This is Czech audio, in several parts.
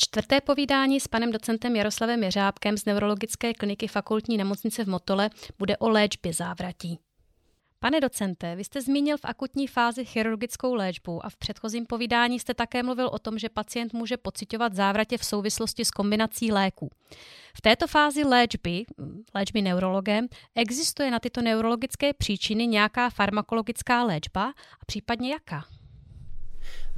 Čtvrté povídání s panem docentem Jaroslavem Jeřábkem z neurologické kliniky fakultní nemocnice v Motole bude o léčbě závratí. Pane docente, vy jste zmínil v akutní fázi chirurgickou léčbu a v předchozím povídání jste také mluvil o tom, že pacient může pocitovat závratě v souvislosti s kombinací léků. V této fázi léčby, léčby neurologem, existuje na tyto neurologické příčiny nějaká farmakologická léčba a případně jaká?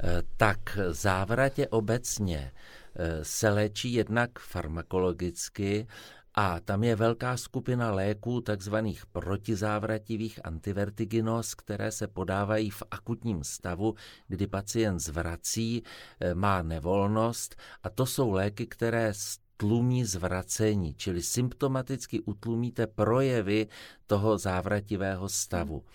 Eh, tak závratě obecně eh, se léčí jednak farmakologicky a tam je velká skupina léků, takzvaných protizávrativých antivertiginos, které se podávají v akutním stavu, kdy pacient zvrací, eh, má nevolnost a to jsou léky, které tlumí zvracení, čili symptomaticky utlumíte projevy toho závrativého stavu.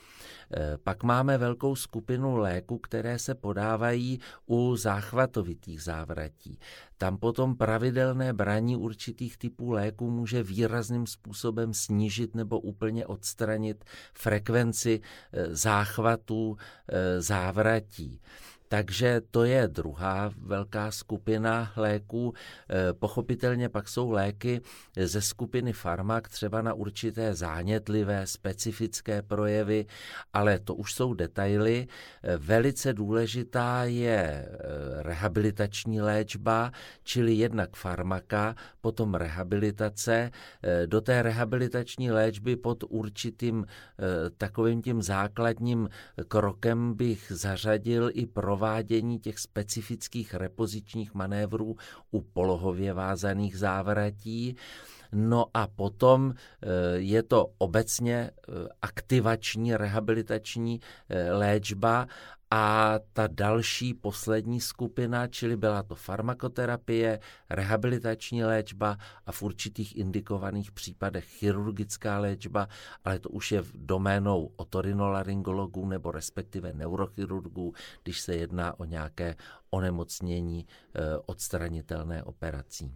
Eh, pak máme velkou skupinu léků, které se podávají u záchvatovitých závratí. Tam potom pravidelné braní určitých typů léků může výrazným způsobem snížit nebo úplně odstranit frekvenci eh, záchvatů eh, závratí. Takže to je druhá velká skupina léků. Eh, pochopitelně pak jsou léky ze skupiny farmak třeba na určité zánětlivé, specifické projevy, ale to už jsou detaily. Eh, velice důležitá je eh, rehabilitační léčba, čili jednak farmaka, potom rehabilitace. Do té rehabilitační léčby pod určitým takovým tím základním krokem bych zařadil i pro provádění těch specifických repozičních manévrů u polohově vázaných závratí. No a potom eh, je to obecně eh, aktivační rehabilitační eh, léčba a ta další poslední skupina, čili byla to farmakoterapie, rehabilitační léčba a v určitých indikovaných případech chirurgická léčba, ale to už je v doménou otorinolaryngologů nebo respektive neurochirurgů, když se jedná o nějaké onemocnění odstranitelné operací.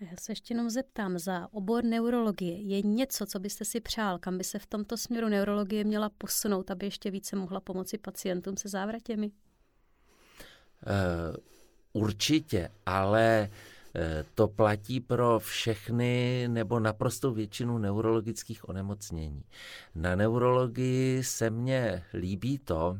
Já se ještě jenom zeptám, za obor neurologie je něco, co byste si přál, kam by se v tomto směru neurologie měla posunout, aby ještě více mohla pomoci pacientům se závratěmi? Uh, určitě, ale eh, to platí pro všechny nebo naprostou většinu neurologických onemocnění. Na neurologii se mně líbí to,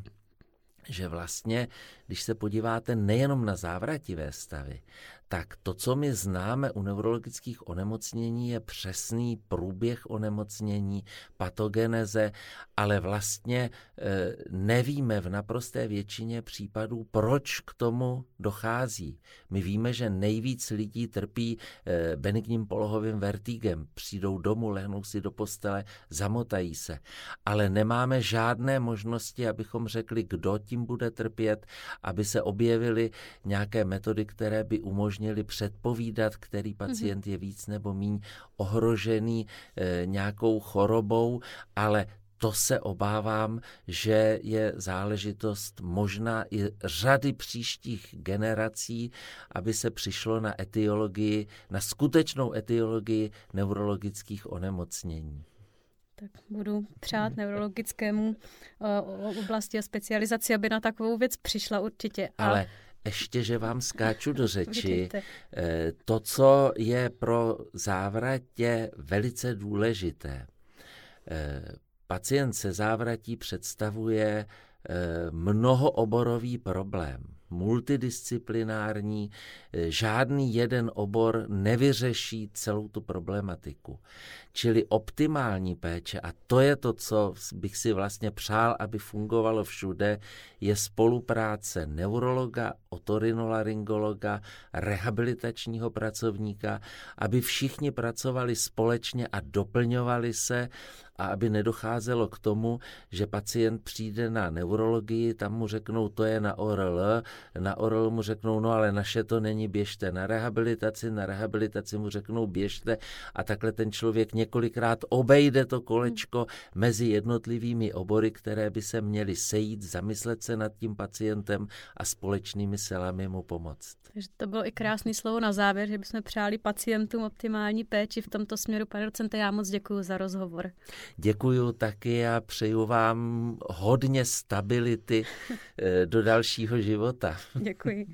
že vlastně, když se podíváte nejenom na závrativé stavy, tak to, co my známe u neurologických onemocnění, je přesný průběh onemocnění, patogeneze, ale vlastně e, nevíme v naprosté většině případů, proč k tomu dochází. My víme, že nejvíc lidí trpí e, benigním polohovým vertigem. Přijdou domů, lehnou si do postele, zamotají se. Ale nemáme žádné možnosti, abychom řekli, kdo tím bude trpět, aby se objevily nějaké metody, které by umožnily umožnili předpovídat, který mhm. pacient je víc nebo míň ohrožený e, nějakou chorobou, ale to se obávám, že je záležitost možná i řady příštích generací, aby se přišlo na etiologii, na skutečnou etiologii neurologických onemocnění. Tak budu přát neurologickému uh, oblasti a specializaci, aby na takovou věc přišla určitě. Ale ještě, že vám skáču do řeči, eh, to, co je pro závratě velice důležité. Eh, pacient se závratí představuje eh, mnohooborový problém multidisciplinární, eh, žádný jeden obor nevyřeší celou tu problematiku. Čili optimální péče, a to je to, co bych si vlastně přál, aby fungovalo všude, je spolupráce neurologa, otorinolaryngologa, rehabilitačního pracovníka, aby všichni pracovali společně a doplňovali se a aby nedocházelo k tomu, že pacient přijde na neurologii, tam mu řeknou, to je na ORL, na ORL mu řeknou, no ale naše to není, běžte na rehabilitaci, na rehabilitaci mu řeknou, běžte a takhle ten člověk několikrát obejde to kolečko mezi jednotlivými obory, které by se měly sejít, zamyslet se nad tím pacientem a společnými silami mu pomoct. Takže to bylo i krásné slovo na závěr, že bychom přáli pacientům optimální péči v tomto směru. Pane docente, já moc děkuji za rozhovor. Děkuji taky a přeju vám hodně stability eh, do dalšího života. Děkuji.